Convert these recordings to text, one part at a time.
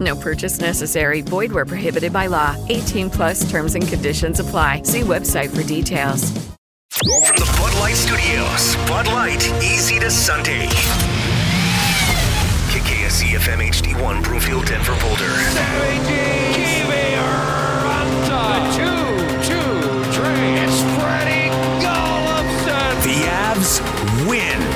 No purchase necessary. Void where prohibited by law. 18 plus terms and conditions apply. See website for details. From the Bud Light Studios, Bud Light, easy to Sunday. KKSE FM HD1, Broomfield, Denver, Boulder. The Avs win.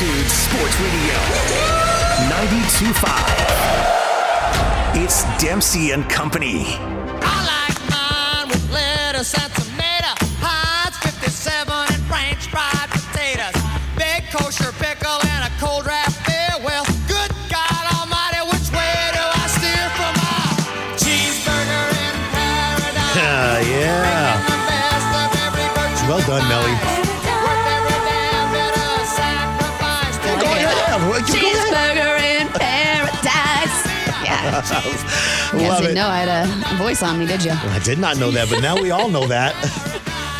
Altitude Sports Radio. 92.5. It's Dempsey and Company. I like mine with lettuce Yeah. You guys Love didn't know I had a voice on me, did you? I did not know that, but now we all know that.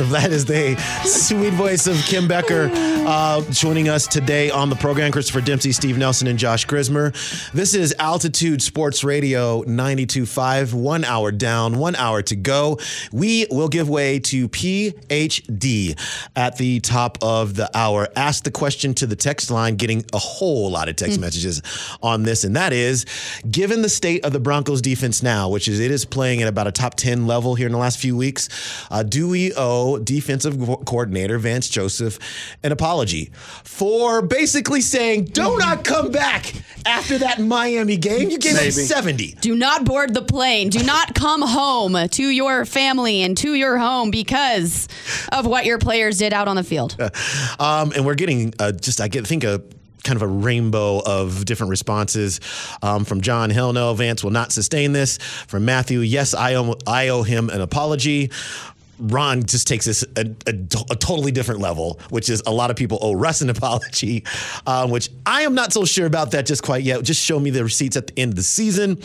That is the sweet voice of Kim Becker uh, joining us today on the program. Christopher Dempsey, Steve Nelson, and Josh Grismer. This is Altitude Sports Radio 92.5. One hour down, one hour to go. We will give way to PhD at the top of the hour. Ask the question to the text line, getting a whole lot of text messages on this, and that is given the state of the Broncos defense now, which is it is playing at about a top 10 level here in the last few weeks, uh, do we owe defensive coordinator Vance Joseph an apology for basically saying, do not come back after that Miami game? You gave him 70. Do not board the plane. Do not come home to your family and to your home because of what your players did out on the field. Um, and we're getting uh, just, I get, think a kind of a rainbow of different responses um, from John. Hell no, Vance will not sustain this. From Matthew, yes, I owe, I owe him an apology. Ron just takes this a, a, a totally different level, which is a lot of people owe Russ an apology, uh, which I am not so sure about that just quite yet. Just show me the receipts at the end of the season.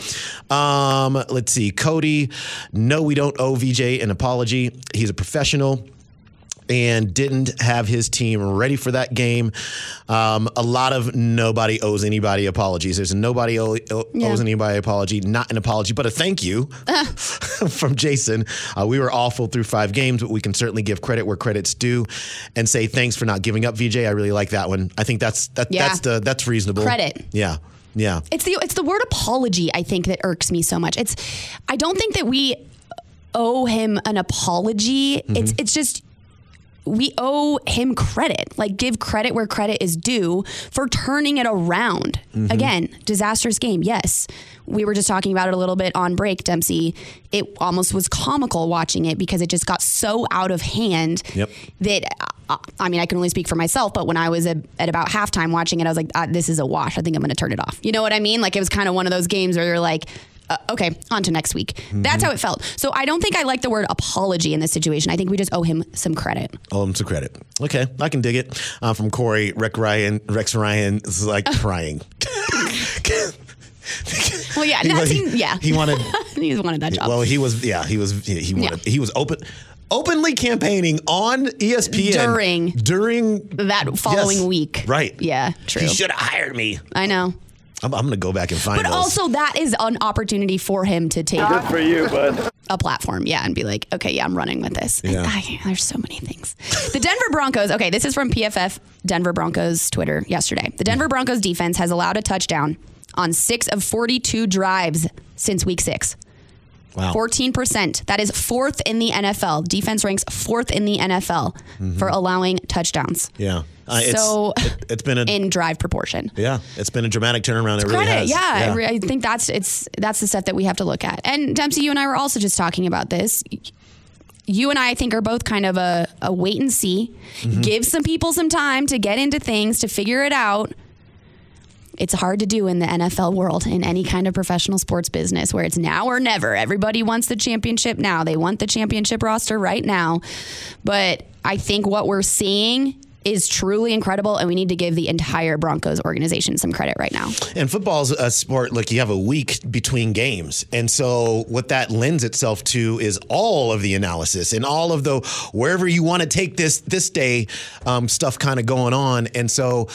Um, let's see. Cody, no, we don't owe VJ an apology. He's a professional and didn't have his team ready for that game. Um, a lot of nobody owes anybody apologies. There's nobody owe, owes Yeah. anybody apology, not an apology, but a thank you from Jason. Uh, we were awful through five games, but we can certainly give credit where credit's due and say thanks for not giving up, VJ. I really like that one. I think that's that, Yeah. that's the that's reasonable. Credit. Yeah. Yeah. It's the it's the word apology I think that irks me so much. It's I don't think that we owe him an apology. It's it's just we owe him credit. Like give credit where credit is due for turning it around. Again, disastrous game. Yes. We were just talking about it a little bit on break, Dempsey. It almost was comical watching it because it just got so out of hand Yep. that uh, I mean, I can only speak for myself, but when I was at, at about halftime watching it, I was like, uh, this is a wash. I think I'm going to turn it off. You know what I mean? Like it was kind of one of those games where you're like, uh, okay, on to next week. That's how it felt. So I don't think I like the word apology in this situation. I think we just owe him some credit. Owe him some credit. Okay, I can dig it. Uh, from Corey, Rex Ryan, Rex Ryan is like crying. Well, yeah, He that was- seemed, yeah. He wanted. he wanted that job. Well, he was. Yeah, he was. He, he wanted. He was open. Openly campaigning on ESPN During- during that following Yes, week. Right. Yeah, true. He should have hired me. I know. I'm, I'm gonna go back and find But those. also, that is an opportunity for him to take Good for you, bud. a platform, yeah, and be like, okay, yeah, I'm running with this. Yeah. I- there's so many things. The Denver Broncos, okay, this is from PFF Denver Broncos Twitter yesterday. The Denver Broncos defense has allowed a touchdown on six of 42 drives since week six. Wow. 14%. That is fourth in the NFL. Defense ranks fourth in the NFL for allowing touchdowns. Yeah. Uh, it's, So- it, it's been a In drive proportion. yeah, it's been a dramatic turnaround. It really credit. has. Yeah, I re- I think that's it's that's the stuff that we have to look at. And Dempsey, you and I were also just talking about this. You and I, I think, are both kind of a, a wait and see. Mm-hmm. Give some people some time to get into things to figure it out. It's hard to do in the NFL world, in any kind of professional sports business, where it's now or never. Everybody wants the championship now. They want the championship roster right now. But I think what we're seeing is truly incredible, and we need to give the entire Broncos organization some credit right now. And football's a sport like you have a week between games. And so what that lends itself to is all of the analysis and all of the wherever you want to take this this day um, stuff kind of going on. And so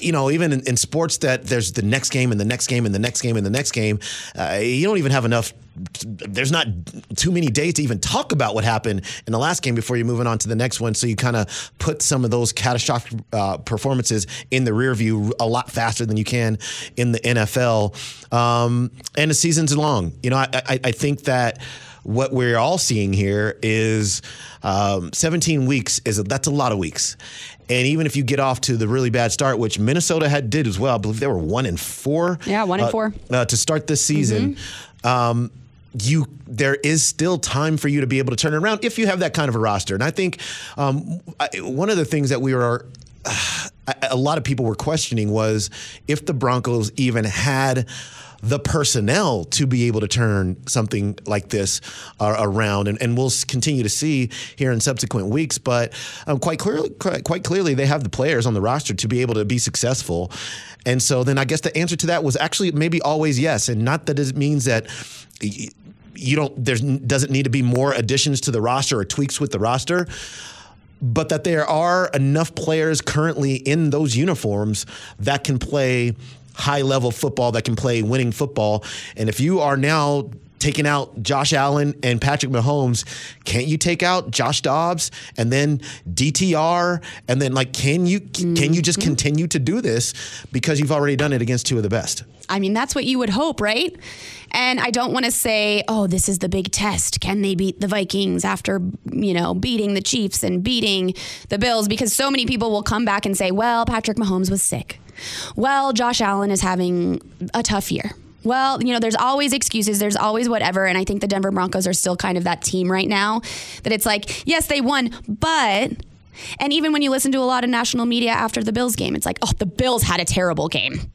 you know, even in, in sports that there's the next game and the next game and the next game and the next game, uh, you don't even have enough there's not too many days to even talk about what happened in the last game before you're moving on to the next one. So you kind of put some of those catastrophic uh, performances in the rear view a lot faster than you can in the NFL. Um, and the season's long. You know, I, I, I think that what we're all seeing here is um, 17 weeks is a, that's a lot of weeks. And even if you get off to the really bad start, which Minnesota had did as well, I believe they were one in four. Yeah, one and uh, four. uh, to start this season. Um, you there is still time for you to be able to turn around if you have that kind of a roster. And I think um, I, one of the things that we were a, a lot of people were questioning was if the Broncos even had the personnel to be able to turn something like this uh, around, and, and we'll continue to see here in subsequent weeks. But um, quite clearly, quite clearly, they have the players on the roster to be able to be successful. And so, then I guess the answer to that was actually maybe always yes, and not that it means that. You don't. There's doesn't need to be more additions to the roster or tweaks with the roster but that there are enough players currently in those uniforms that can play high level football, that can play winning football. And if you are now taking out Josh Allen and Patrick Mahomes, can't you take out Josh Dobbs and then DTR and then like can you can you just mm-hmm. continue to do this because you've already done it against two of the best? I mean, that's what you would hope, right? And I don't want to say, oh, this is the big test. Can they beat the Vikings after, you know, beating the Chiefs and beating the Bills? Because so many people will come back and say, well, Patrick Mahomes was sick. Well, Josh Allen is having a tough year. Well, you know, there's always excuses, there's always whatever. And I think the Denver Broncos are still kind of that team right now that it's like, yes, they won, but. And even when you listen to a lot of national media after the Bills game, it's like, oh, the Bills had a terrible game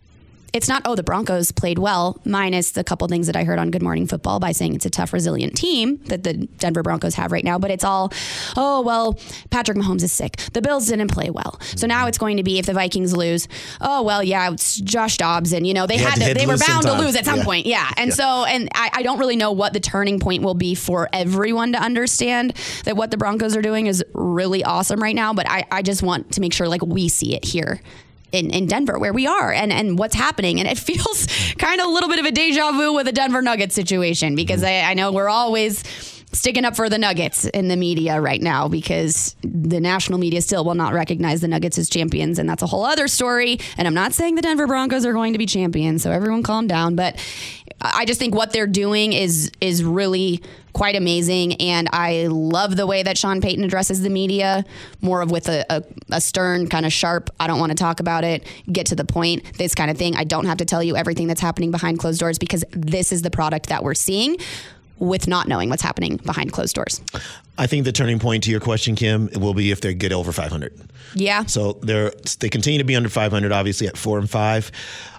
it's not oh the broncos played well minus the couple things that i heard on good morning football by saying it's a tough resilient team that the denver broncos have right now but it's all oh well patrick mahomes is sick. The bills didn't play well. So now it's going to be if the vikings lose oh well yeah it's josh dobbs and you know they He had had to they were bound to lose at some Yeah. point. Yeah. And Yeah. so and I, I don't really know what the turning point will be for everyone to understand that what the broncos are doing is really awesome right now but i, I just want to make sure like we see it here in, in Denver where we are and, and what's happening. And it feels kind of a little bit of a deja vu with the Denver Nuggets situation because mm-hmm. I, I know we're always sticking up for the Nuggets in the media right now because the national media still will not recognize the Nuggets as champions. And that's a whole other story. And I'm not saying the Denver Broncos are going to be champions. So everyone calm down. But I just think what they're doing is is really quite amazing, and I love the way that Sean Payton addresses the media, more of with a, a, a stern kind of sharp. I don't want to talk about it. Get to the point. This kind of thing. I don't have to tell you everything that's happening behind closed doors because this is the product that we're seeing. With not knowing what's happening behind closed doors. I think the turning point to your question, Kim, will be if they get over 500. Yeah. So they're they continue to be under 500, obviously at four and five.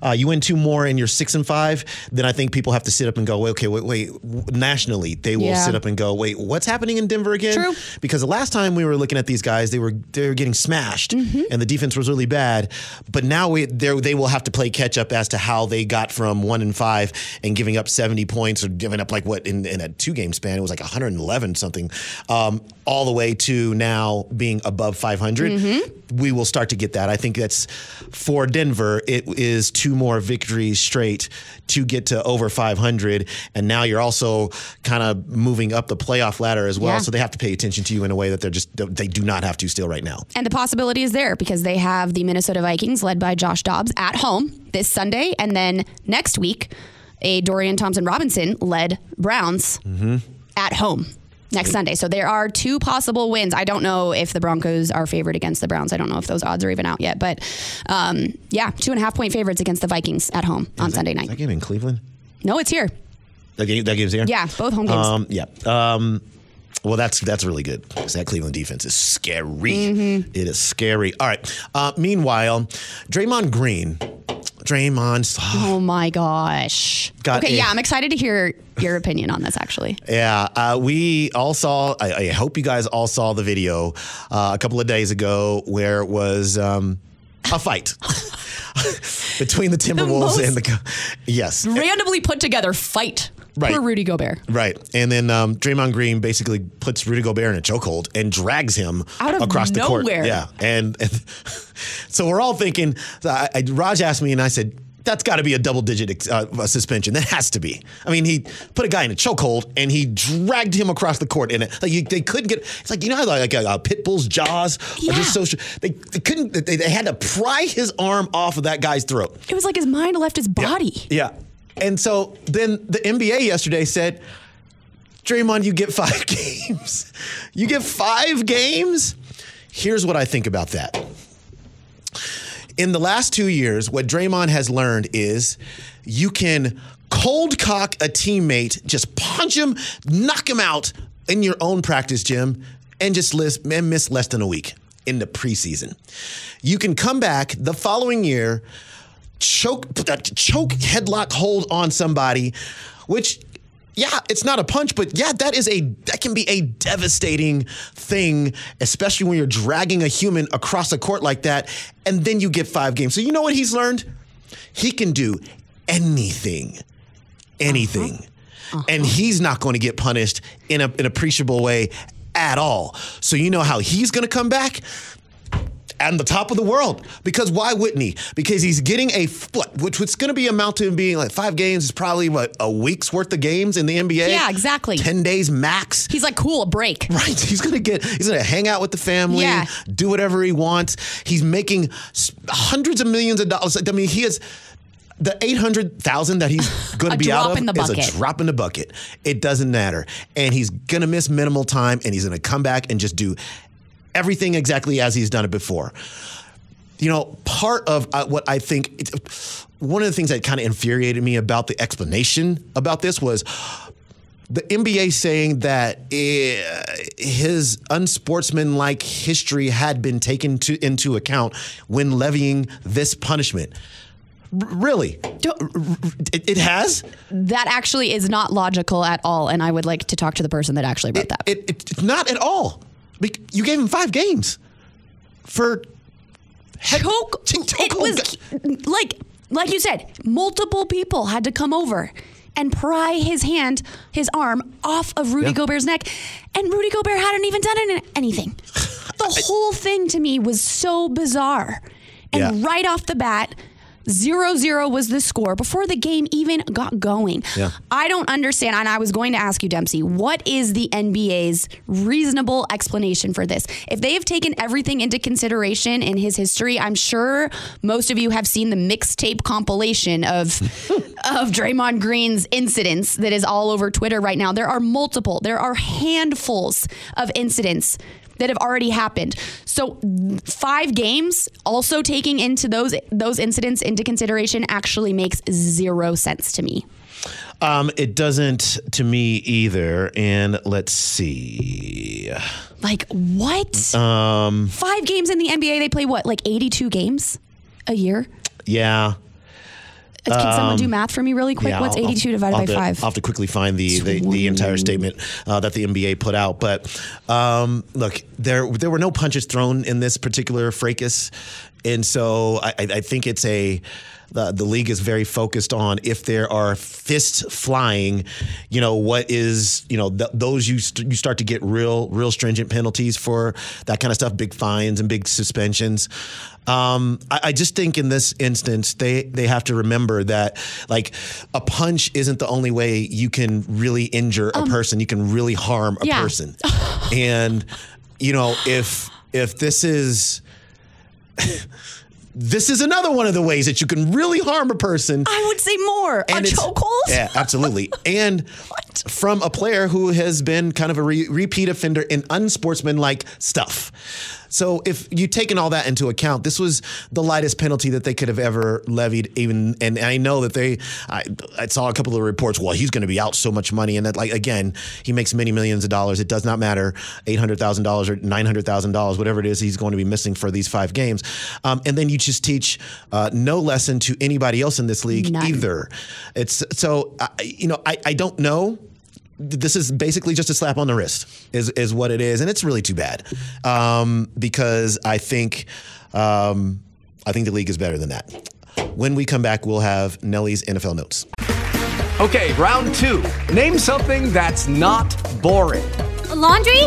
Uh, you win two more and you're six and five, then I think people have to sit up and go, wait, okay, wait, wait. Nationally, they will Yeah. sit up and go, wait, what's happening in Denver again? True. Because the last time we were looking at these guys, they were they were getting smashed, Mm-hmm. and the defense was really bad. But now we they they will have to play catch up as to how they got from one and five and giving up 70 points or giving up like what in, in a two game span it was like 111 something, um, all the way to now being above 500 Mm-hmm. we will start to get that. I think that's for Denver. It is two more victories straight to get to over 500, and now you're also kind of moving up the playoff ladder as well. Yeah. So they have to pay attention to you in a way that they're just they do not have to still right now. And the possibility is there because they have the Minnesota Vikings led by Josh Dobbs at home this Sunday. And then next week, a Dorian Thompson Robinson led Browns at home next Sunday. So there are two possible wins. I don't know if the Broncos are favored against the Browns. I don't know if those odds are even out yet. But um, yeah, two and a half point favorites against the Vikings at home on Sunday Is night. that game in Cleveland? No, it's here. That game, that game's here. Yeah, both home games. Um, yeah. Um, well, that's that's really good because that Cleveland defense is scary. Mm-hmm. It is scary. All right. Uh, meanwhile, Draymond Green, Draymond. Oh my gosh. Got okay, a- yeah, I'm excited to hear your opinion on this actually. Yeah, uh, we all saw. I, I hope you guys all saw the video uh, a couple of days ago where it was um, a fight between the Timberwolves most- and the. Yes, Randomly put together fight. Right. Poor Rudy Gobert. Right. And then um, Draymond Green basically puts Rudy Gobert in a chokehold and drags him Out of across the court. nowhere. Yeah. And, and so we're all thinking, I, I, Raj asked me, and I said, that's got to be a double digit uh, suspension. That has to be. I mean, he put a guy in a chokehold and he dragged him across the court. And like you, they couldn't get. It's like you know how like a, pit bull's jaws are just so. They, they couldn't. They, they had to pry his arm off of that guy's throat. It was like his mind left his body. Yeah. And so then the NBA yesterday said, Draymond, you get five games. You get five games? Here's what I think about that. In the last two years, what Draymond has learned is you can cold cock a teammate, just punch him, knock him out in your own practice gym, and just list, and miss less than a week in the preseason. You can come back the following year, choke choke headlock hold on somebody, which yeah, it's not a punch, but yeah, that is a that can be a devastating thing, especially when you're dragging a human across a court like that, and then you get five games. So you know what he's learned? He can do anything, anything, uh-huh. Uh-huh. and he's not going to get punished in a, an appreciable way at all. So you know how he's going to come back and the top of the world. Because why wouldn't he? Because he's getting a what, which was going to be amount to him being like five games is probably what a week's worth of games in the NBA. Yeah, exactly. Ten days max. He's like, cool, a break. Right, he's gonna get. He's gonna hang out with the family, Yeah. do whatever he wants. He's making hundreds of millions of dollars. I mean, he is the eight hundred thousand that he's going to be out of is a drop in the bucket. It doesn't matter, and he's gonna miss minimal time, and he's gonna come back and just do everything exactly as he's done it before. You know, part of uh, what I think, one of the things that kind of infuriated me about the explanation about this was the NBA saying that eh, his unsportsmanlike history had been taken to, into account when levying this punishment. R- really? It, it has? That actually is not logical at all. And I would like to talk to the person that actually wrote It, that. it, it, it's not at all. You gave him five games for head- choke. Ch- choke it was like, like you said, multiple people had to come over and pry his hand, his arm off of Rudy Yeah. Gobert's neck, and Rudy Gobert hadn't even done any- anything. The whole thing to me was so bizarre, and Yeah. right off the bat. Zero zero was the score before the game even got going. Yeah. I don't understand. And I was going to ask you, Dempsey, what is the NBA's reasonable explanation for this? If they have taken everything into consideration in his history, I'm sure most of you have seen the mixtape compilation of of Draymond Green's incidents that is all over Twitter right now. There are multiple, there are handfuls of incidents that have already happened. So five games also taking into those those incidents into consideration actually makes zero sense to me. Um, it doesn't to me either. And let's see. Like what? Um, Five games in the NBA, they play what, like 82 games a year? yeah. Can someone do math for me really quick? Um, Yeah, What's 82 I'll- divided I'll by to- five? I'll have to quickly find the the, the entire statement uh, that the NBA put out. But um, look, there there were no punches thrown in this particular fracas, and so I, I think it's a. The, the league is very focused on if there are fists flying, you know what is you know th- those you st- you start to get real real stringent penalties for that kind of stuff, big fines and big suspensions. Um, I, I just think in this instance they they have to remember that like a punch isn't the only way you can really injure a person. You can really harm a yeah. person, and you know if if this is this is another one of the ways that you can really harm a person. I would say more. a it's- chokehold? Yeah, absolutely. and from a player who has been kind of a re- repeat offender in unsportsmanlike stuff. So if you taken all that into account, this was the lightest penalty that they could have ever levied. Even and I know that they, I, I saw a couple of reports. Well, he's going to be out so much money, and that like again, he makes many millions of dollars. It does not matter, eight hundred thousand dollars or nine hundred thousand dollars, whatever it is, he's going to be missing for these five games. Um, and then you just teach uh, no lesson to anybody else in this league None. either. It's so I you know I I don't know this is basically just a slap on the wrist is is what it is and it's really too bad um, because i think um, i think the league is better than that when we come back we'll have Nelly's nfl notes Okay, round two. Name something that's not boring. A laundry?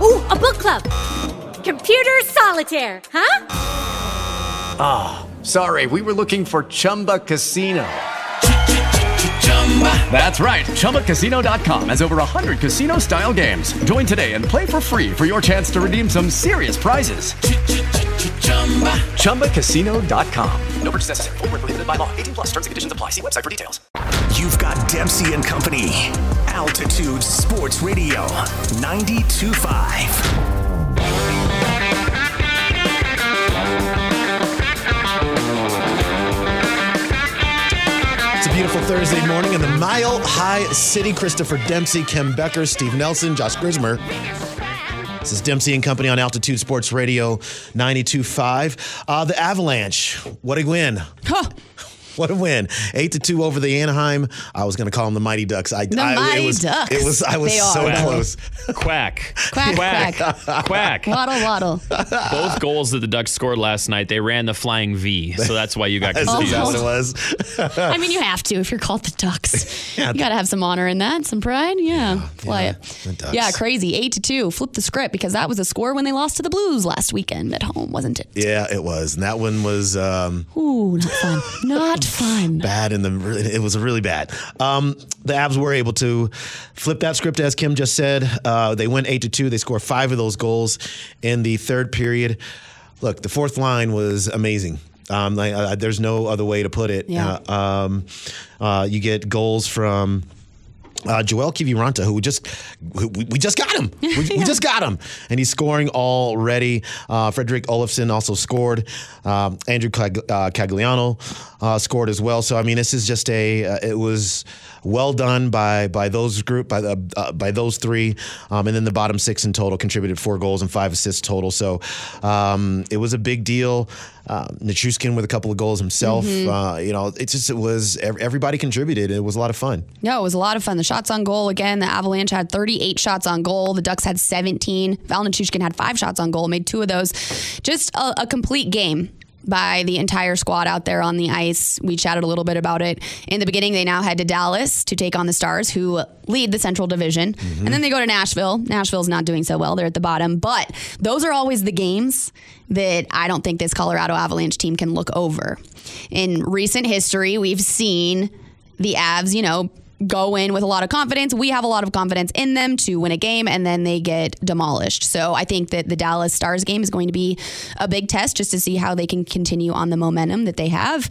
Ooh, a book club. Computer solitaire, huh? Ah, sorry, we were looking for Chumba Casino. That's right. ChumbaCasino.com has over 100 casino style games. Join today and play for free for your chance to redeem some serious prizes. ChumbaCasino.com. No purchase necessary. Where prohibited by law. 18 plus terms and conditions apply. See website for details. You've got Dempsey and Company. Altitude Sports Radio, 92.5. it's a beautiful thursday morning in the mile high city christopher dempsey kim becker steve nelson josh grismer this is Dempsey and Company on Altitude Sports Radio 92.5. Uh, the Avalanche, what a win. Huh. What a win! Eight to two over the Anaheim. I was going to call them the Mighty Ducks. I, The I, Mighty it was, Ducks. It was. I was They so are. close. Quack. Quack, Quack. Quack. Waddle, waddle. Both goals that the Ducks scored last night, they ran the flying V. So that's why you got That's confused. what it was. I mean, you have to if you're called the Ducks. Yeah. You got to have some honor in that, some pride. Yeah, fly yeah, it. the Ducks. Yeah, crazy. Eight to two. Flip the script because that was a score when they lost to the Blues last weekend at home, wasn't it? Yeah, it was, and that one was um, Ooh, not fun. Not fun. bad, and the it was really bad. Um, the Avs were able to flip that script, as Kim just said. Uh, they went eight to two. They scored five of those goals in the third period. Look, the fourth line was amazing. Um, like, uh, there's no other way to put it. Yeah. Uh, um, uh, you get goals from. Uh, Joel Kiviranta, who just we, we just got him, we, we just got him, and he's scoring already. Uh, Fredrik Olofsson also scored. Um, Andrew Cag- uh, Cogliano uh, scored as well. So I mean, this is just a uh, it was well done by by those group by the uh, by those three, um, and then the bottom six in total contributed four goals and five assists total. So um, it was a big deal. Nichushkin with a couple of goals himself. Uh, you know, it just it was everybody contributed. It was a lot of fun. No, it was a lot of fun. The shots on goal again. The Avalanche had 38 shots on goal. The Ducks had 17. Val Nichushkin had five shots on goal, made two of those. Just a, a complete game by the entire squad out there on the ice. We chatted a little bit about it in the beginning. They now head to Dallas to take on the Stars, who lead the Central Division, mm-hmm. and then they go to Nashville. Nashville's not doing so well; they're at the bottom. But those are always the games that I don't think this Colorado Avalanche team can look over. In recent history, we've seen the Avs, you know, go in with a lot of confidence. We have a lot of confidence in them to win a game, and then they get demolished. So I think that the Dallas Stars game is going to be a big test just to see how they can continue on the momentum that they have.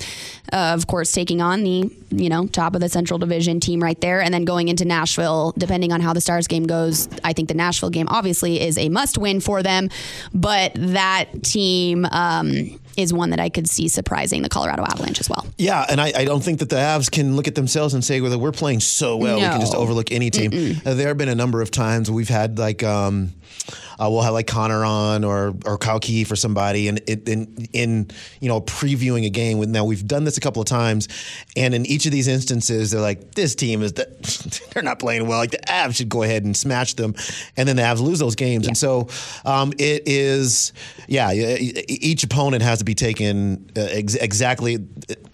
Uh, of course, taking on the you know top of the Central Division team right there, and then going into Nashville. Depending on how the Stars game goes, I think the Nashville game obviously is a must win for them, but that team. Um, is one that I could see surprising the Colorado Avalanche as well. Yeah, and I, I don't think that the Avs can look at themselves and say, well, we're playing so well, we can just overlook any team. Uh, there have been a number of times we've had like, um, uh, we'll have like Connor on or or Kyle Keefe or somebody, and it, in in you know previewing a game. Now we've done this a couple of times, and in each of these instances, they're like, this team is that they're not playing well. Like the Avs should go ahead and smash them, and then the Avs lose those games, and so um, it is, yeah, each opponent has to be taken uh, ex- exactly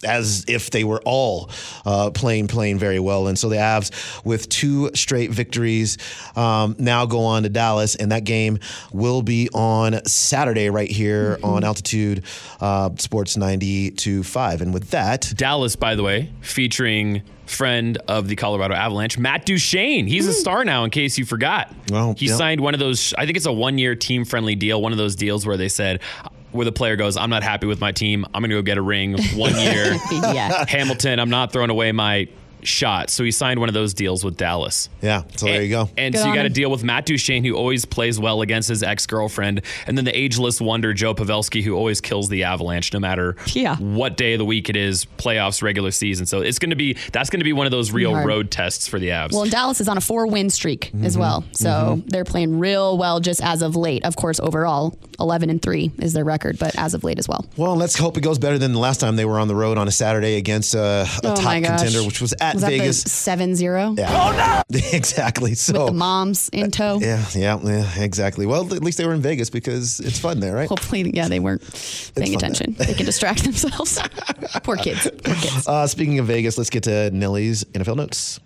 as if they were all uh, playing playing very well. And so the Avs, with two straight victories, um, now go on to Dallas, and that game will be on Saturday right here on Altitude uh, Sports 92.5. And with that, Dallas, by the way, featuring friend of the Colorado Avalanche, Matt Duchene. He's a star now, in case you forgot. Well, he yeah. signed one of those, I think it's a one year team friendly deal, one of those deals where they said, where the player goes, I'm not happy with my team. I'm going to go get a ring one year. Yeah. Hamilton, I'm not throwing away my shot. So he signed one of those deals with Dallas. Yeah, so there you go. And Good so you got to deal with Matt Duchene, who always plays well against his ex girlfriend, and then the ageless wonder Joe Pavelski, who always kills the Avalanche no matter Yeah. what day of the week it is, playoffs, regular season. So it's going to be that's going to be one of those real Hard. road tests for the Avs. Well, and Dallas is on a four win streak Mm-hmm. as well. So they're playing real well just as of late. Of course, overall, 11 and 3 is their record, but as of late as well. Well, let's hope it goes better than the last time they were on the road on a Saturday against uh, a Oh top contender, which was at Was Vegas. that 7 0 Yeah. exactly. So with the moms in tow? Yeah, yeah, yeah, exactly. Well, at least they were in Vegas because it's fun there, right? Hopefully, yeah, they weren't paying fun attention. They can distract themselves. Poor kids. Poor kids. Uh, speaking of Vegas, let's get to Nelly's NFL notes.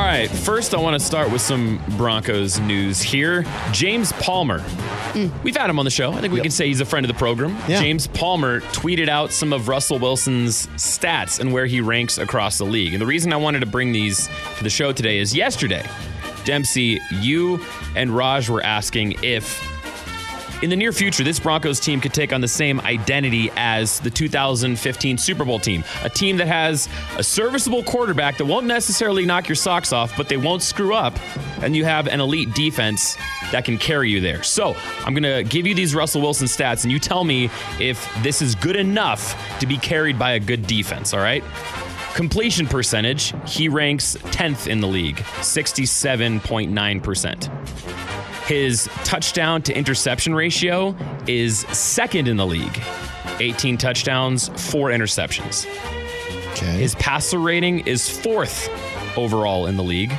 All right, first I want to start with some Broncos news here. James Palmer. Mm. We've had him on the show. I think we can say he's a friend of the program. Yeah. James Palmer tweeted out some of Russell Wilson's stats and where he ranks across the league. And the reason I wanted to bring these to the show today is yesterday, Dempsey, you and Raj were asking if in the near future, this Broncos team could take on the same identity as the 2015 Super Bowl team. A team that has a serviceable quarterback that won't necessarily knock your socks off, but they won't screw up. And you have an elite defense that can carry you there. So I'm going to give you these Russell Wilson stats, and you tell me if this is good enough to be carried by a good defense, all right? Completion percentage, he ranks 10th in the league, 67.9%. His touchdown to interception ratio is second in the league 18 touchdowns, four interceptions. Okay. His passer rating is fourth overall in the league.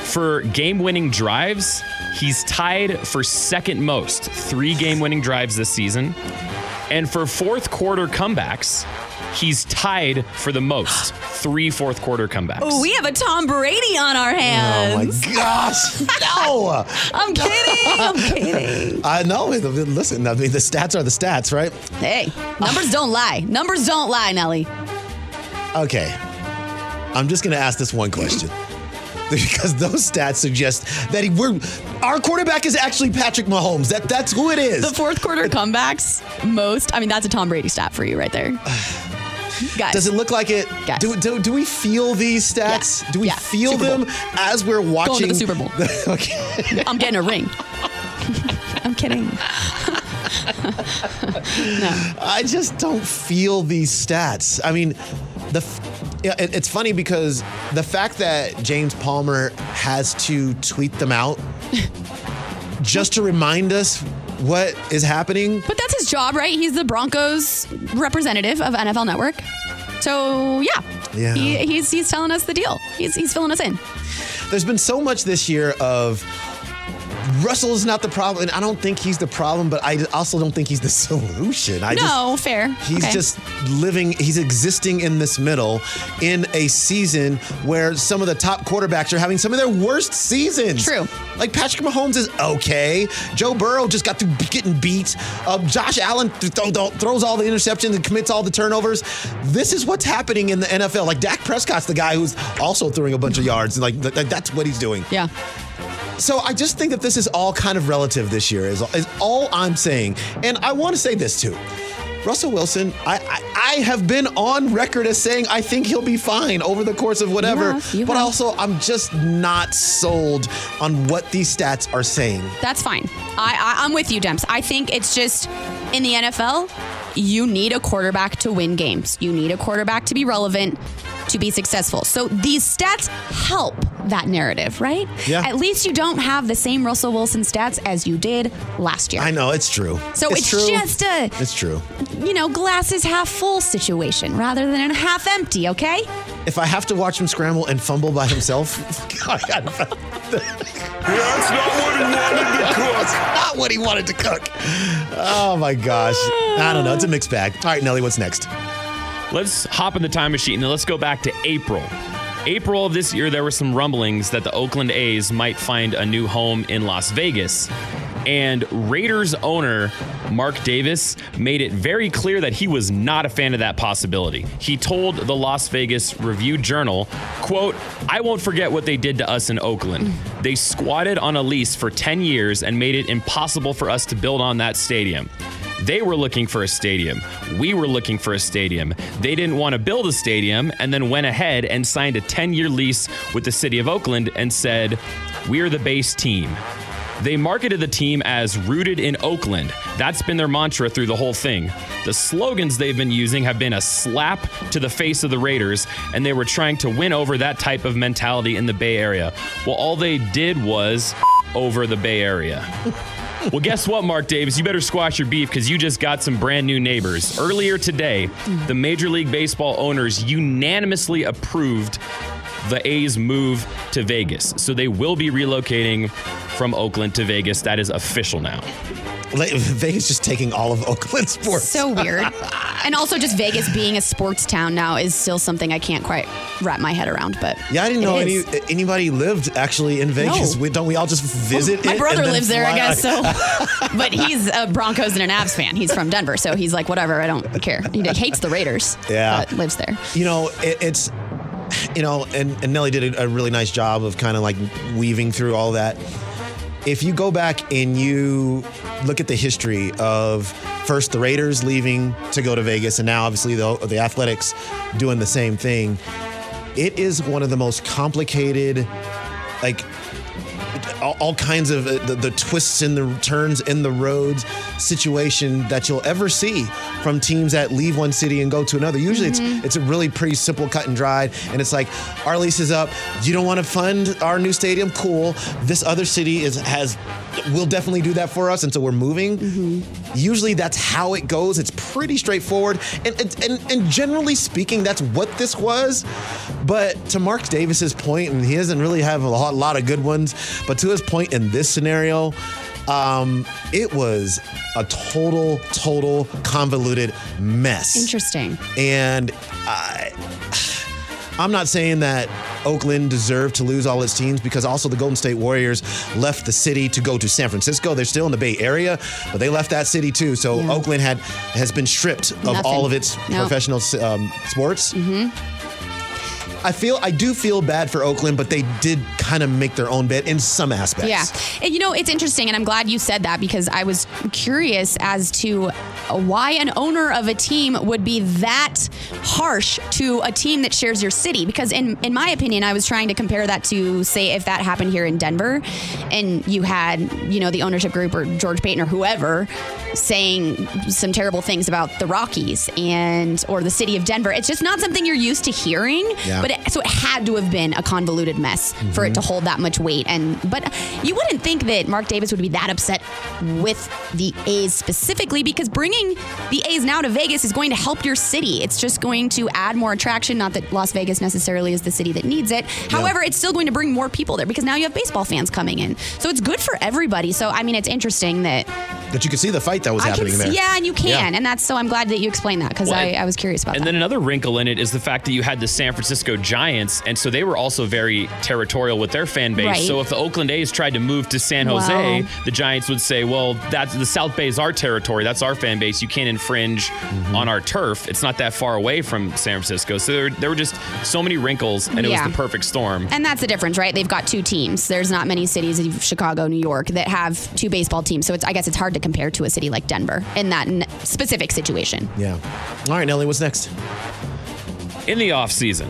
For game winning drives, he's tied for second most, three game winning drives this season. And for fourth quarter comebacks, he's tied for the most, three fourth quarter comebacks. Oh, we have a Tom Brady on our hands. oh my gosh. no. I'm kidding. I'm kidding. I know. Listen, I mean, the stats are the stats, right? Hey, numbers don't lie. Numbers don't lie, Nelly. Okay. I'm just going to ask this one question. Because those stats suggest that he, we're our quarterback is actually Patrick Mahomes. That that's who it is. The fourth quarter comebacks, most. I mean, that's a Tom Brady stat for you right there. Guys. Does it look like it? Guys. Do, do, do we feel these stats? Yeah. Do we Yeah. feel Super them Bowl. as we're watching the Super Bowl. okay. I'm getting a ring. I'm kidding. no. I just don't feel these stats. I mean, the f- yeah, it, it's funny because the fact that James Palmer has to tweet them out just to remind us what is happening. But that's his job, right? He's the Broncos representative of NFL Network. So yeah, Yeah. He, he's he's telling us the deal. He's he's filling us in. There's been so much this year of Russell is not the problem, and I don't think he's the problem, but I also don't think he's the solution. I just, no, fair. He's Okay. just living, he's existing in this middle in a season where some of the top quarterbacks are having some of their worst seasons. True. Like Patrick Mahomes is okay. Joe Burrow just got through getting beat. Uh, Josh Allen th- th- th- throws all the interceptions and commits all the turnovers. This is what's happening in the NFL. Like Dak Prescott's the guy who's also throwing a bunch of yards. And like th- that's what he's doing. yeah. So I just think that this is all kind of relative this year, is, is all I'm saying. And I want to say this too. Russell Wilson, I, I, I have been on record as saying I think he'll be fine over the course of whatever. have, you but have. also, I'm just not sold on what these stats are saying. That's fine. I, I I'm with you, Demps. I think it's just in the NFL, you need a quarterback to win games. You need a quarterback to be relevant, to be successful. So these stats help that narrative, right? Yeah. At least you don't have the same Russell Wilson stats as you did last year. I know, it's true. So it's, true. just a It's true. you know glasses half full situation rather than a half empty. Okay. If I have to watch him scramble and fumble by himself, I gotta- That's not what he wanted to cook. That's not what he wanted to cook. Oh my gosh. I don't know. It's a mixed bag. All right, Nelly, what's next? Let's hop in the time machine and let's go back to April. April of this year, there were some rumblings that the Oakland A's might find a new home in Las Vegas. And Raiders owner Mark Davis made it very clear that he was not a fan of that possibility. He told the Las Vegas Review Journal, quote, I won't forget what they did to us in Oakland. They squatted on a lease for 10 years and made it impossible for us to build on that stadium. They were looking for a stadium. We were looking for a stadium. They didn't want to build a stadium and then went ahead and signed a 10 year lease with the city of Oakland and said, We're the base team. They marketed the team as rooted in Oakland. That's been their mantra through the whole thing. The slogans they've been using have been a slap to the face of the Raiders, and they were trying to win over that type of mentality in the Bay Area. Well, all they did was over the Bay Area. Well, guess what, Mark Davis? You better squash your beef because you just got some brand new neighbors. Earlier today, the Major League Baseball owners unanimously approved the A's move to Vegas. So they will be relocating from Oakland to Vegas. That is official now. Vegas just taking all of Oakland sports. So weird. and also, just Vegas being a sports town now is still something I can't quite wrap my head around. But yeah, I didn't know any anybody lived actually in Vegas. No. We, don't we all just visit? My it brother lives there, I guess. So, but he's a Broncos and an Avs fan. He's from Denver, so he's like, whatever. I don't care. He hates the Raiders. Yeah. but lives there. you know, it, it's, you know, and, and Nelly did a really nice job of kind of like weaving through all that. If you go back and you look at the history of first the Raiders leaving to go to Vegas, and now obviously the, the Athletics doing the same thing, it is one of the most complicated, like all, all kinds of uh, the, the twists and the turns in the roads situation that you'll ever see from teams that leave one city and go to another. Usually it's it's a really pretty simple cut and dried and it's like our lease is up. You don't want to fund our new stadium? Cool. This other city is has will definitely do that for us and so we're moving. Usually that's how it goes. It's pretty straightforward and, and and and generally speaking that's what this was. But to Mark Davis's point and he doesn't really have a lot, lot of good ones, but to his point in this scenario, um, it was a total, total convoluted mess. Interesting. And I, I'm not saying that Oakland deserved to lose all its teams because also the Golden State Warriors left the city to go to San Francisco. They're still in the Bay Area, but they left that city too. So Yeah. Oakland had has been stripped of Nothing. all of its No. professional um, sports. I feel I do feel bad for Oakland, but they did kind of make their own bed in some aspects. Yeah. And you know, it's interesting, and I'm glad you said that because I was curious as to why an owner of a team would be that harsh to a team that shares your city. Because in in my opinion, I was trying to compare that to say if that happened here in Denver, and you had you know the ownership group or George Payton or whoever saying some terrible things about the Rockies and or the city of Denver. It's just not something you're used to hearing. Yeah. But it, so it had to have been a convoluted mess for it to mm-hmm. hold that much weight. And but you wouldn't think that Mark Davis would be that upset with the A's specifically because bringing the A's now to Vegas is going to help your city. It's just going to add more attraction. Not that Las Vegas necessarily is the city that needs it. However, it's still going to bring more people there because now you have baseball fans coming in. So it's good for everybody. So I mean, it's interesting that That you can see the fight that was I can there. see, yeah, and you can, Yeah. and that's so I'm glad that you explained that because Well, I, I was curious about that. And that. then another wrinkle in it is the fact that you had the San Francisco Giants, and so they were also very territorial with their fan base. Right. So if the Oakland A's tried to move to San Jose, Wow. the Giants would say, "Well, that's the South Bay is our territory. That's our fan base. You can't infringe Mm-hmm. on our turf. It's not that far away from San Francisco." So there, there were just so many wrinkles, and it Yeah. was the perfect storm. And that's the difference, right? They've got two teams. There's not many cities, Chicago, New York, that have two baseball teams. So it's, I guess it's hard to compare to a city like Denver in that n- specific situation. Yeah. All right, Nelly, what's next? In the offseason,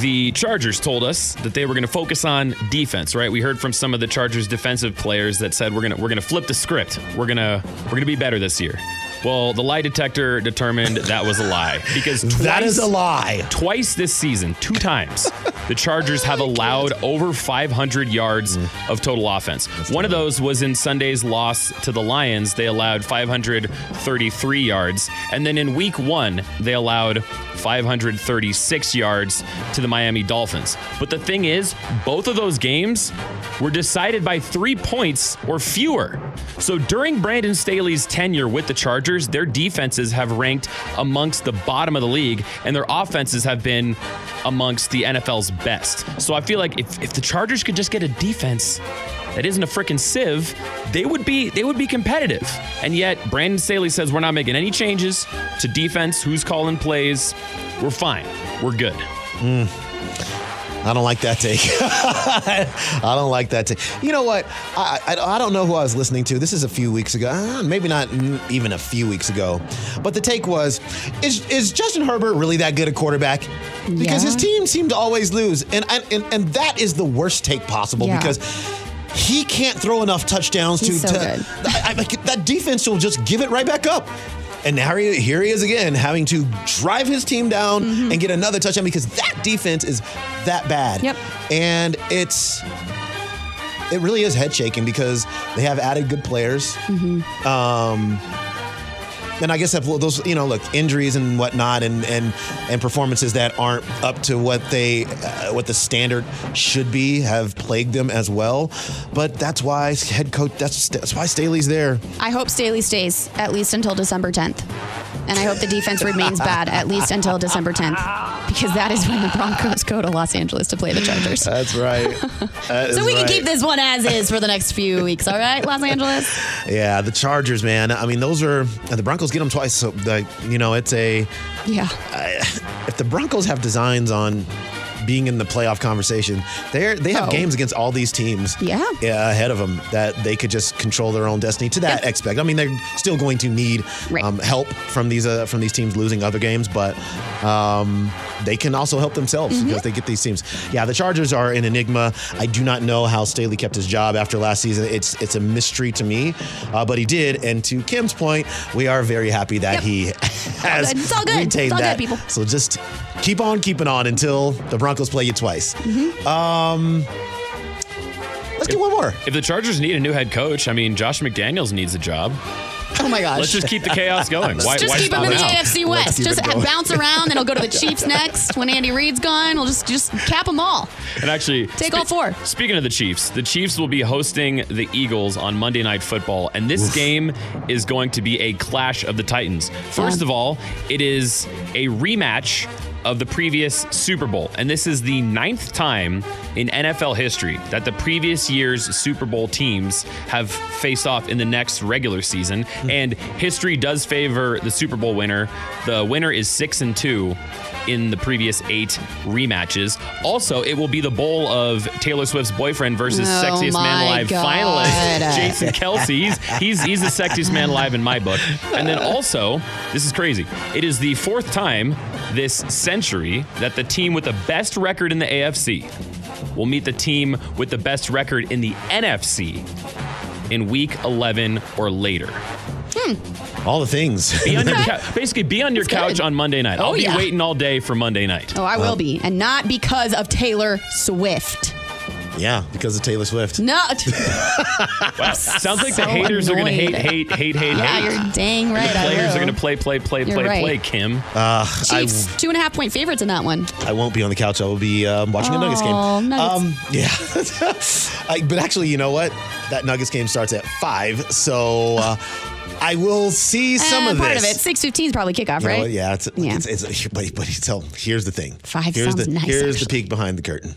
the Chargers told us that they were going to focus on defense, right? We heard from some of the Chargers defensive players that said we're going to we're going to flip the script. We're going to we're going to be better this year. Well, the lie detector determined that was a lie because twice, That is a lie. Twice this season, two times, the Chargers have allowed over 500 yards of total offense. One of those was in Sunday's loss to the Lions. They allowed 533 yards. And then in week one, they allowed 536 yards to the Miami Dolphins. But the thing is, both of those games were decided by three points or fewer. So during Brandon Staley's tenure with the Chargers, their defenses have ranked amongst the bottom of the league, and their offenses have been amongst the NFL's best. So I feel like if, if the Chargers could just get a defense that isn't a freaking sieve, they would be they would be competitive. And yet Brandon Staley says we're not making any changes to defense, who's calling plays. We're fine. We're good. Hmm. I don't like that take. I don't like that take. You know what? I, I, I don't know who I was listening to. This is a few weeks ago. Uh, Maybe not even a few weeks ago. But the take was is, is Justin Herbert really that good a quarterback? Because his team seemed to always lose. And, and, and that is the worst take possible Yeah. because he can't throw enough touchdowns He's to, so to. I, I, that defense will just give it right back up. And now he, here he is again, having to drive his team down and get another touchdown because that defense is that bad. Yep. And it's it really is head shaking because they have added good players. Um, and I guess those, you know, look, injuries and whatnot, and and and performances that aren't up to what they, uh, what the standard should be, have plagued them as well. But that's why head coach. That's that's why Staley's there. I hope Staley stays at least until December 10th. And I hope the defense remains bad at least until December 10th. Because that is when the Broncos go to Los Angeles to play the Chargers. That's right. so we can keep this one as is for the next few weeks, all right, Los Angeles? Yeah, the Chargers, man. I mean, those are the Broncos get them twice. So, like, you know, it's a Yeah. if the Broncos have designs on being in the playoff conversation, they they have Oh. games against all these teams Yeah. ahead of them that they could just control their own destiny to that Yep. expect. I mean, they're still going to need Right. um, help from these uh, from these teams losing other games, but um, they can also help themselves Mm-hmm. because they get these teams. Yeah, the Chargers are an enigma. I do not know how Staley kept his job after last season. It's it's a mystery to me, uh, but he did. And to Kim's point, we are very happy that Yep. he has good. It's all good. retained It's all good, that. people. So just keep on keeping on until the Broncos play you twice. Mm-hmm. Um, let's get one more. If the Chargers need a new head coach, I mean Josh McDaniels needs a job. Oh my gosh. Let's just keep the chaos going. Why, just why keep him in the now? AFC Let's West. Just bounce around, then he'll go to the Chiefs next. When Andy Reid's gone, we'll just just cap them all. And actually, Take all four. Speaking of the Chiefs, the Chiefs will be hosting the Eagles on Monday Night Football, and this game is going to be a clash of the Titans. First Yeah. of all, it is a rematch of the previous Super Bowl, and this is the ninth time in NFL history that the previous year's Super Bowl teams have faced off in the next regular season. Hmm. And history does favor the Super Bowl winner. The winner is six and two in the previous eight rematches. Also, it will be the bowl of Taylor Swift's boyfriend versus Oh sexiest man alive God. finalist Jason Kelce. He's, he's he's the sexiest man alive in my book. And then also, this is crazy. It is the fourth time this century that the team with the best record in the AFC will meet the team with the best record in the NFC in week 11 or later. Hmm. All the things. Be on your cou- basically be on your That's couch good. on Monday night. I'll Oh, be yeah. waiting all day for Monday night. Oh, I will be. And not because of Taylor Swift. Yeah, because of Taylor Swift. No. Wow. Sounds like So the haters are going to hate, annoyed. hate, hate, hate, yeah, hate. you're dang right. the players are going to play, play, play, You're play, right. play, Kim. Uh, I, Chiefs, two and a half point favorites in that one. I won't be on the couch. I will be um, watching a Nuggets game. Oh, Nuggets. Um, yeah. I, but actually, you know what? That Nuggets game starts at five, so uh, I will see some Eh, of part this. of it. Six fifteen is probably kickoff, You right? Yeah, it's, Yeah. it's, it's but, but so here's the thing. Five here's sounds the nice, here's the peek behind the curtain.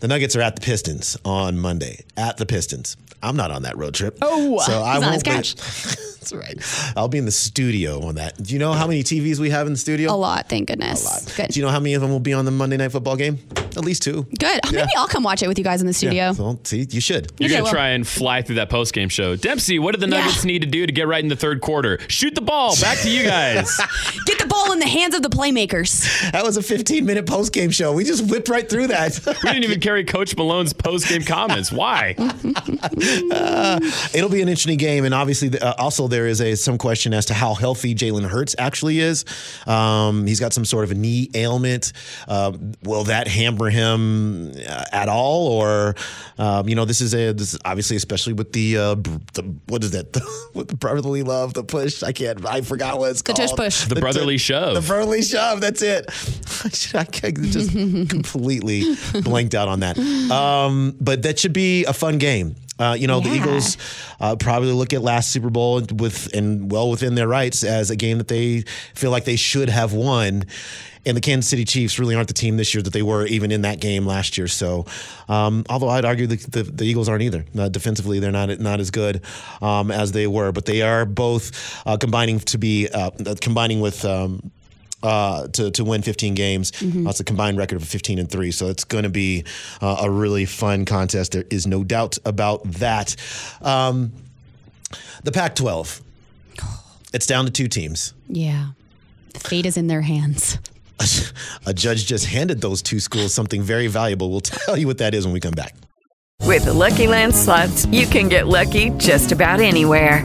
The Nuggets are at the Pistons on Monday. At the Pistons. I'm not on that road trip. Oh, so I on won't his be- couch. That's right. I'll be in the studio on that. Do you know how many TVs we have in the studio? A lot, thank goodness. A lot. Good. Do you know how many of them will be on the Monday Night Football game? At least two. Good. Oh, Maybe I'll come watch it with you guys in the studio. Yeah. So, see, you should. You're Okay, going to well- try and fly through that post game show. Dempsey, what do the Yeah. Nuggets need to do to get right in the third quarter? Shoot the ball. Back to you guys. Get the ball in the hands of the playmakers. That was a 15 minute post game show. We just whipped right through that. we didn't even carry Coach Malone's post game comments. Why? It'll be an interesting game, and obviously, uh, also there is a some question as to how healthy Jalen Hurts actually is. Um, he's got some sort of a knee ailment. Uh, will that hamper him uh, at all, or um, you know, this is a this is obviously especially with the uh, br- the what is that? with the brotherly love, the push. I can't. I forgot what it's The called. tush push. The brotherly shove. The brotherly shove. That's it. I just completely blanked out on that. Um, but that should be a fun game. Uh, you know, the Eagles uh, probably look at last Super Bowl with and well within their rights as a game that they feel like they should have won. And the Kansas City Chiefs really aren't the team this year that they were even in that game last year. So, um, although I'd argue the, the, the Eagles aren't either. Uh, defensively, they're not not as good um, as they were, but they are both uh, combining to be uh, combining with. Um, uh, to, to win 15 games. That's a combined record of 15 and three. So it's going to be uh, a really fun contest. There is no doubt about that. Um, the Pac 12. It's down to two teams. Yeah. The fate is in their hands. A judge just handed those two schools something very valuable. We'll tell you what that is when we come back. With the Lucky Land slots, you can get lucky just about anywhere.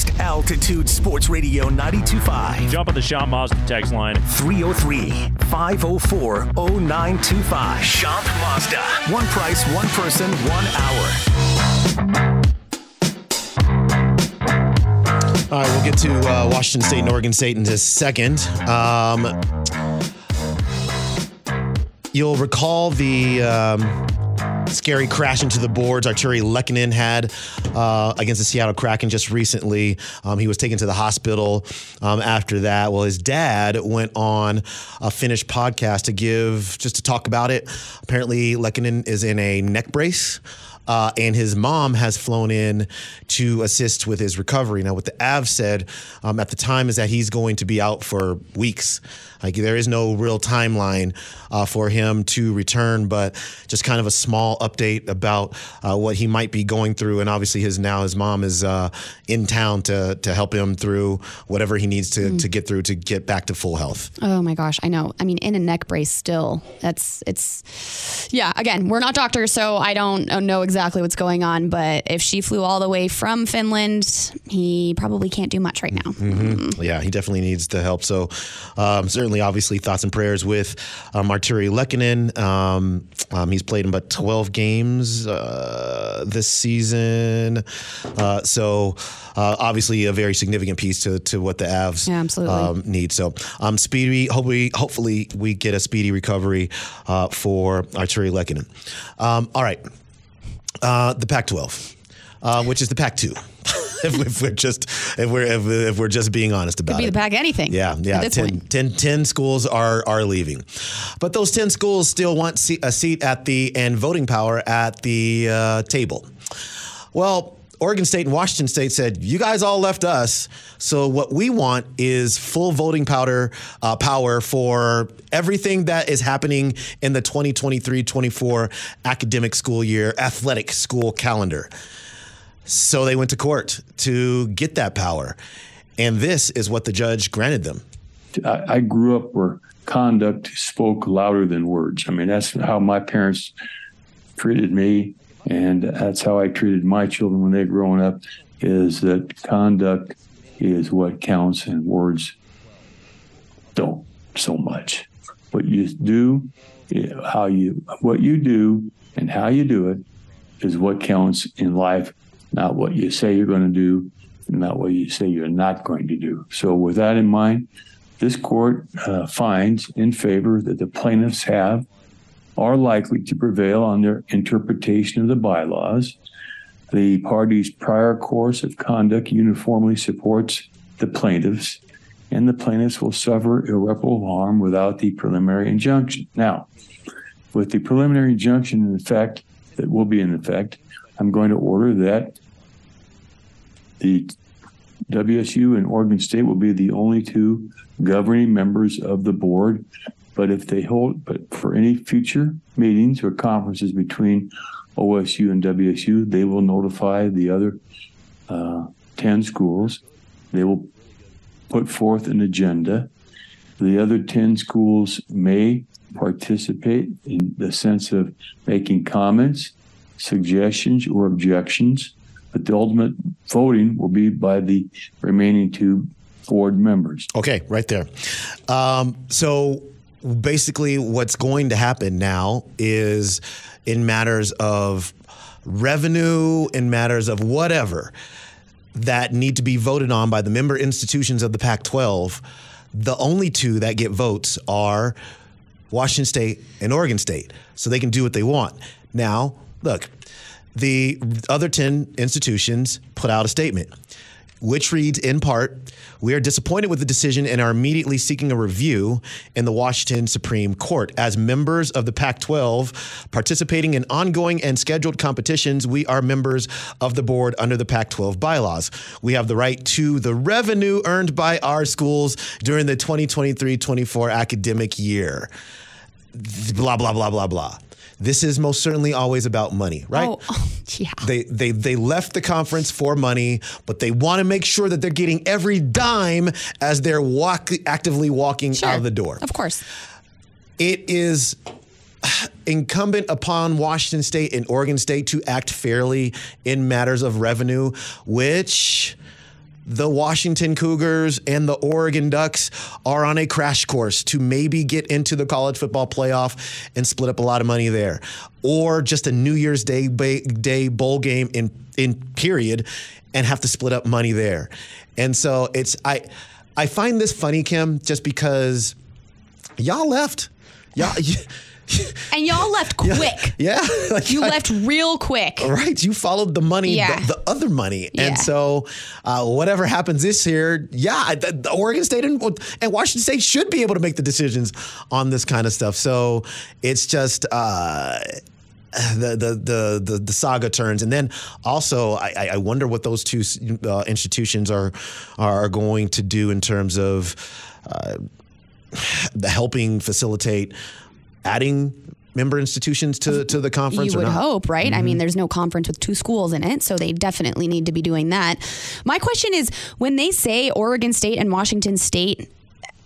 Altitude Sports Radio 925 Jump on the Schomp Mazda text line. 303 504 0925. Schomp Mazda. One price, one person, one hour. All right, we'll get to uh, Washington State and Oregon State in just a second. Um, you'll recall the um, scary crash into the boards Artturi Lehkonen had uh, against the Seattle Kraken just recently. Um, he was taken to the hospital um, after that. Well, his dad went on a Finnish podcast to give, just to talk about it. Apparently, Lehkonen is in a neck brace. Uh, and his mom has flown in to assist with his recovery. Now, what the Avs said um, at the time is that he's going to be out for weeks. Like there is no real timeline uh, for him to return, but just kind of a small update about uh, what he might be going through. And obviously, his now his mom is uh, in town to to help him through whatever he needs to to get through to get back to full health. Oh my gosh, I know. I mean, in a neck brace still. That's it's yeah, again, we're not doctors, so I don't know exactly what's going on, but if she flew all the way from Finland, he probably can't do much right now. Mm-hmm. Yeah, he definitely needs the help. So, um, certainly, obviously, thoughts and prayers with um, Artturi Lehkonen. Um, um, he's played in about 12 games uh, this season. Uh, so, uh, obviously, a very significant piece to, to what the Avs Yeah, absolutely. um, need. So, um, speedy, hopefully, hopefully, we get a speedy recovery uh, for Artturi Lehkonen. Um, all right. Uh, the Pac-12, uh, which is the Pac-2. if, if we're just if we're if, if we're just being honest about it, Could be it. the pack anything. Yeah, yeah. At this 10, point. 10, 10 schools are are leaving, but those ten schools still want se- a seat at the and voting power at the uh, table. Well. Oregon State and Washington State said, "You guys all left us, so what we want is full voting powder uh, power for everything that is happening in the 2023-24 academic school year athletic school calendar." So they went to court to get that power. And this is what the judge granted them. I, I grew up where conduct spoke louder than words. I mean, that's how my parents treated me, and that's how I treated my children when they were growing up. Is that conduct is what counts, and words don't so much. What you do, eh, how you, what you do, and how you do it is what counts in life, not what you say you're going to do, not what you say you're not going to do. So, with that in mind, this court uh, finds in favor that the plaintiffs have are likely to prevail on their interpretation of the bylaws. The party's prior course of conduct uniformly supports the plaintiffs, and the plaintiffs will suffer irreparable harm without the preliminary injunction. Now, with the preliminary injunction in effect, that will be in effect, I'm going to order that the WSU and Oregon State will be the only two governing members of the board. But if they hold, but for any future meetings or conferences between OSU and WSU, they will notify the other uh, 10 schools. They will put forth an agenda. The other 10 schools may participate in the sense of making comments, suggestions, or objections but the ultimate voting will be by the remaining two board members. Okay, right there. Um, so basically, what's going to happen now is in matters of revenue, in matters of whatever that need to be voted on by the member institutions of the Pac 12, the only two that get votes are Washington State and Oregon State. So they can do what they want. Now, look, the other 10 institutions put out a statement which reads in part We are disappointed with the decision and are immediately seeking a review in the Washington Supreme Court. As members of the Pac 12 participating in ongoing and scheduled competitions, we are members of the board under the Pac 12 bylaws. We have the right to the revenue earned by our schools during the 2023 24 academic year. Blah, blah, blah, blah, blah. This is most certainly always about money, right? Oh, yeah. They they they left the conference for money, but they want to make sure that they're getting every dime as they're walk actively walking out of the door. Of course. It is incumbent upon Washington State and Oregon State to act fairly in matters of revenue, which the Washington Cougars and the Oregon Ducks are on a crash course to maybe get into the college football playoff and split up a lot of money there, or just a New Year's Day day bowl game in in period, and have to split up money there. And so it's I I find this funny, Kim, just because y'all left, y'all. And y'all left quick. Yeah, like You I- left real quick. Right, you followed the money, Yeah. the, the other money, Yeah. and so uh, whatever happens this year, yeah, the, the Oregon State and, and Washington State should be able to make the decisions on this kind of stuff. So it's just. Uh, the, the the the saga turns, and then also I, I- wonder what those two uh, institutions are are going to do in terms of uh, the helping facilitate adding member institutions to to the conference. You would hope, right? I Mm-hmm. mean, there's no conference with two schools in it, so they definitely need to be doing that. My question is when they say Oregon State and Washington State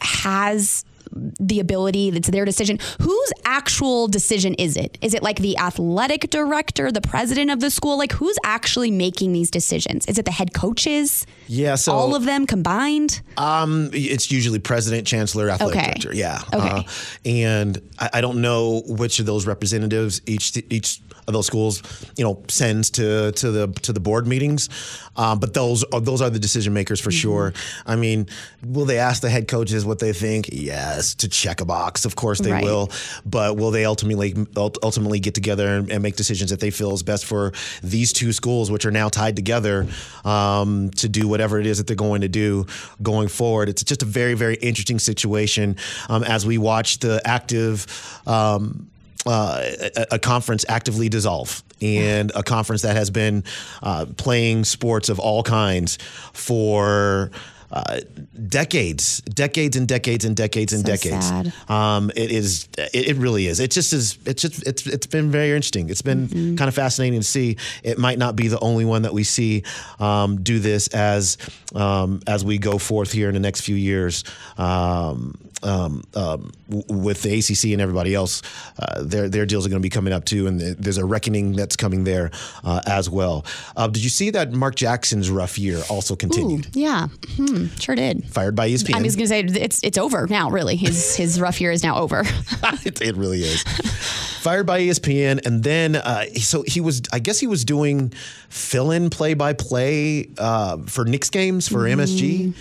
has the ability that's their decision whose actual decision is it is it like the athletic director the president of the school like who's actually making these decisions is it the head coaches Yeah, so all of them combined Um, it's usually president, chancellor, athletic Okay. director. Yeah. Okay. Uh, and I, I don't know which of those representatives each each those schools, you know, sends to to the to the board meetings. Um, but those are, those are the decision makers for sure. I mean, will they ask the head coaches what they think? Yes, to check a box. Of course they Right. will. But will they ultimately ultimately get together and, and make decisions that they feel is best for these two schools, which are now tied together um, to do whatever it is that they're going to do going forward? It's just a very very interesting situation um, as we watch the active. Um, uh, a, a conference actively dissolve and a conference that has been uh, playing sports of all kinds for uh, decades, decades and decades and decades and So decades. Um, it is. It, it really is. It just is. It's just. It's. It's been very interesting. It's been Mm-hmm. kind of fascinating to see. It might not be the only one that we see um, do this as um, as we go forth here in the next few years. Um, um, um, with the ACC and everybody else, uh, their their deals are going to be coming up too, and th- there's a reckoning that's coming there uh, as well. Uh, did you see that Mark Jackson's rough year also continued? Ooh, yeah hmm, sure did Fired by ESPN. I was going to say it's it's over now. Really, his his rough year is now over. it, it really is. Fired by ESPN, and then uh, so he was. I guess he was doing fill-in play-by-play uh, for Knicks games for MSG,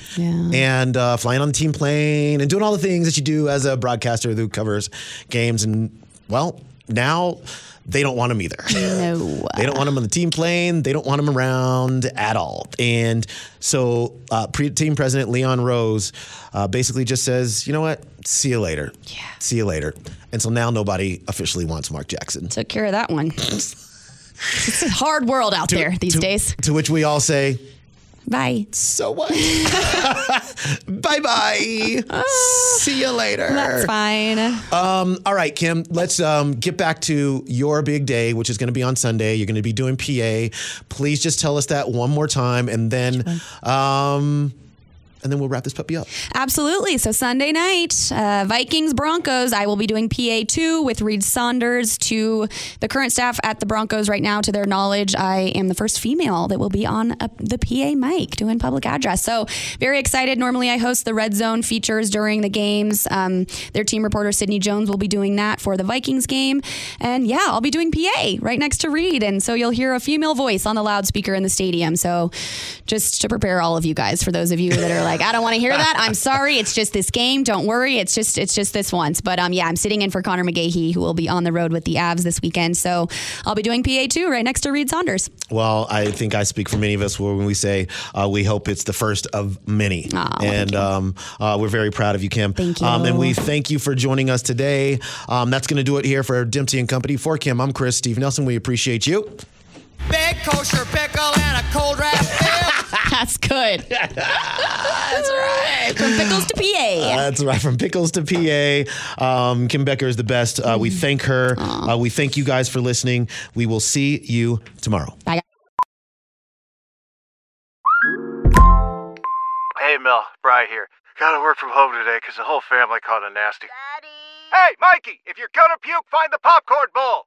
and uh, flying on the team plane and doing all the things that you do as a broadcaster who covers games. And well, now they don't want him either. No, They don't want him on the team plane. They don't want him around at all. And so, uh, pre- team president Leon Rose uh, basically just says, you know what? See you later. Yeah. See you later. And so now nobody officially wants Mark Jackson. took care of that one. it's a hard world out there these to, days. To which we all say, Bye. So what? bye bye. See you later. That's fine. Um, all right, Kim, let's um, get back to your big day, which is going to be on Sunday. You're going to be doing PA. Please just tell us that one more time. And then, um, and then we'll wrap this puppy up. Absolutely. So Sunday night, uh, Vikings Broncos. I will be doing PA two with Reed Saunders to the current staff at the Broncos right now. To their knowledge, I am the first female that will be on a, the PA mic doing public address. So very excited. Normally, I host the Red Zone features during the games. Um, their team reporter Sydney Jones will be doing that for the Vikings game, and yeah, I'll be doing PA right next to Reed, and so you'll hear a female voice on the loudspeaker in the stadium. So just to prepare all of you guys, for those of you that are like, I don't want to hear that. I'm sorry. It's just this game. Don't worry. It's just it's just this once. But um, yeah, I'm sitting in for Connor McGahee, who will be on the road with the Avs this weekend. So I'll be doing PA two right next to Reed Saunders. Well, I think I speak for many of us when we say uh, we hope it's the first of many. and um, uh, we're very proud of you, Kim. Thank you. Um, and we thank you for joining us today. Um, that's going to do it here for Dempsey and Company. For Kim, I'm Chris Steve Nelson. We appreciate you. Big kosher pickle and a cold wrap beer. That's good. That's right. From pickles to PA. That's right. From pickles to PA. Um, Kim Becker is the best. Uh, we thank her. Uh, we thank you guys for listening. We will see you tomorrow. Bye. Hey, Mel, Bry here. Gotta work from home today because the whole family caught a nasty. Daddy! Hey, Mikey, if you're gonna puke, find the popcorn bowl!